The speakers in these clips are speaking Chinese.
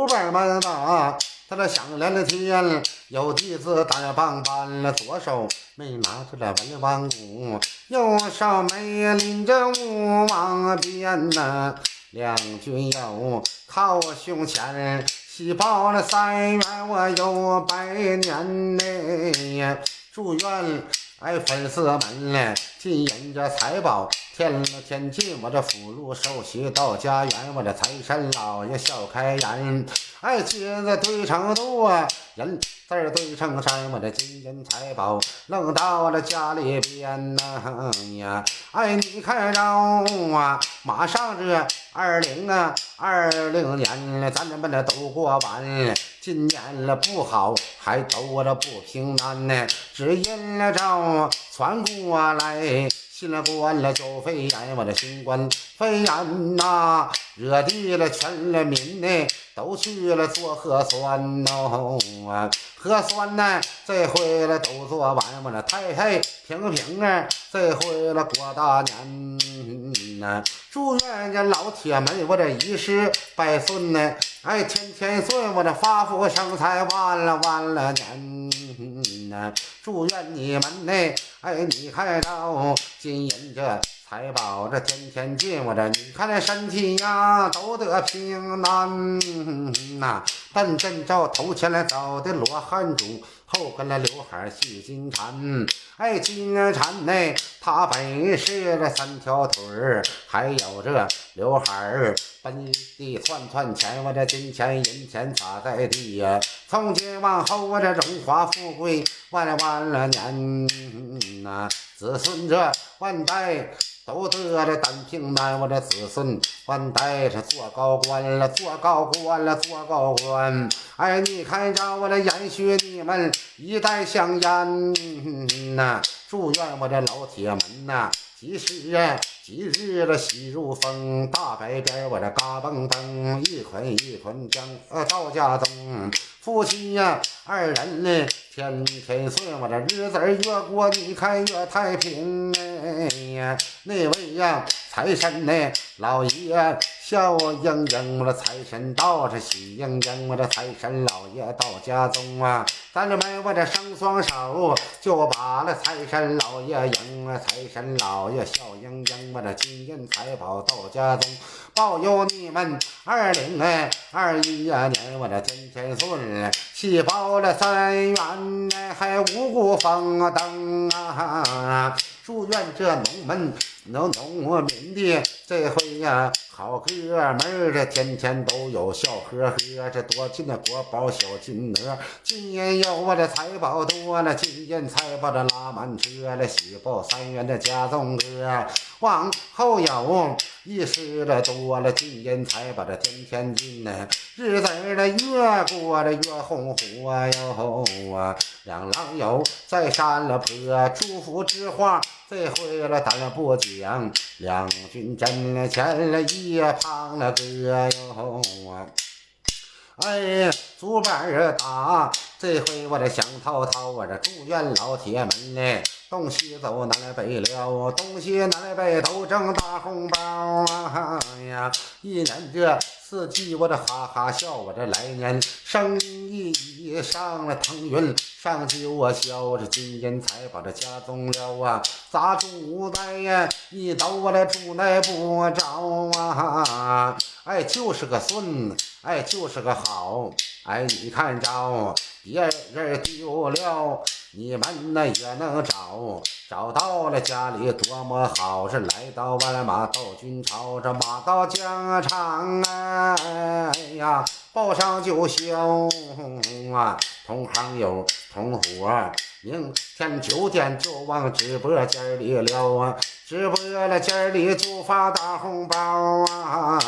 祖辈们呐，他这响连的天，有弟子单棒搬了左手没拿着了文王鼓，右手没拎着武王鞭呐，两军又靠我胸前，喜报了三元我有拜年嘞，祝愿。哎，粉丝们嘞，金银这财宝添了添进，我这福禄寿喜到家园，我这财神老爷笑开颜。哎，金子堆成多，人字儿堆成山，我的金银财宝弄到我这家里边呐哎呀！哎，你看着啊，马上这二零啊二零年了，咱们的都过完。今年了不好，还都我这不平安呢，只因了着传过来，新冠了就肺炎，我这新冠肺炎呐，惹地了全了民呢，都去了做核酸哦，核酸呢这回了都做完，我这太太平平啊，这回了过大年呐，祝愿这老铁们我这一世百顺呢。哎，天天顺，我这发福生财，万了万了年。呐！祝愿你们呢，哎，你看到金银这财宝，这天天进，我这你看这身体呀，都得平安呐！但朕照头前来走的罗汉主，后跟那刘海细金蝉，哎，金蝉呢，它本是这三条腿儿，还有这刘海儿。奔地窜窜钱，我这金钱银钱撒在地呀！从今往后，我这荣华富贵万万了年呐！子孙这万代都得了单平安，我这子孙万代是做高官了，做高官了，做高官！哎，你看着我这延续你们一代香烟呐！祝愿我这老铁们呐！几时啊？几日了？喜如风，大白边我这嘎嘣嘣，一捆一捆将呃到家中。夫妻呀，二人呢，天天顺，我这日子越过，你看越太平哎呀。那位呀，财神呢，老爷笑盈盈，我这财神到这喜盈盈，我这财神老爷到家中啊。咱这们我这伸双手，就把那财神老爷迎啊！财神老爷笑盈盈，我这金银财宝到家中，保佑你们二零哎二一呀年，我这天天顺，喜报了三元哎，还五谷丰登啊！祝愿这农门能农民的这回呀。好哥们儿，这天天都有笑呵呵，这多进的国宝小金鹅，今年有我的财宝多了，今年财宝这拉满车了，喜报三元的家中哥，往后有一时的多了，金银财把这天天进呢，日子的越过的越红火哟啊，两郎友在山了坡，祝福之话这回了咱不讲，两军阵了前了一。旁了哥哟啊！哎，竹板儿打，这回我这想滔滔，我这祝愿老铁们呢，东西走南来北了，东西南北都挣大红包啊。呀！一年这四季我这哈哈笑，我这来年生意一上了腾云上九霄，这金银财宝这家中了啊！砸住在呀，一刀我这住来不着啊！哎，就是个孙，哎，就是个好，哎，你看着别人丢了，你们那也能找，找到了家里多么好，是来到万马到军朝，这马到疆场啊哎呀，报上就行啊，同行有同伙。明天九点就往直播间里了啊！直播了间里就发大红包啊！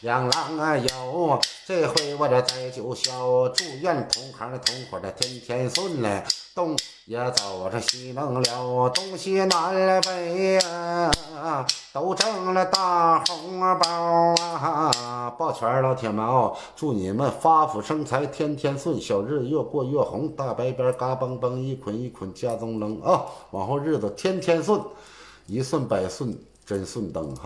两郎啊有，这回我这在九霄，祝愿同行的同伙的天天顺嘞，东也走着西能了，东西南北呀都挣了大红包啊！抱拳老铁们哦，祝你们发福生财，天天顺，小日子越过越红，大白边嘎嘣嘣一捆一捆家中扔啊！往后日子天天顺，一顺百顺真顺登哈。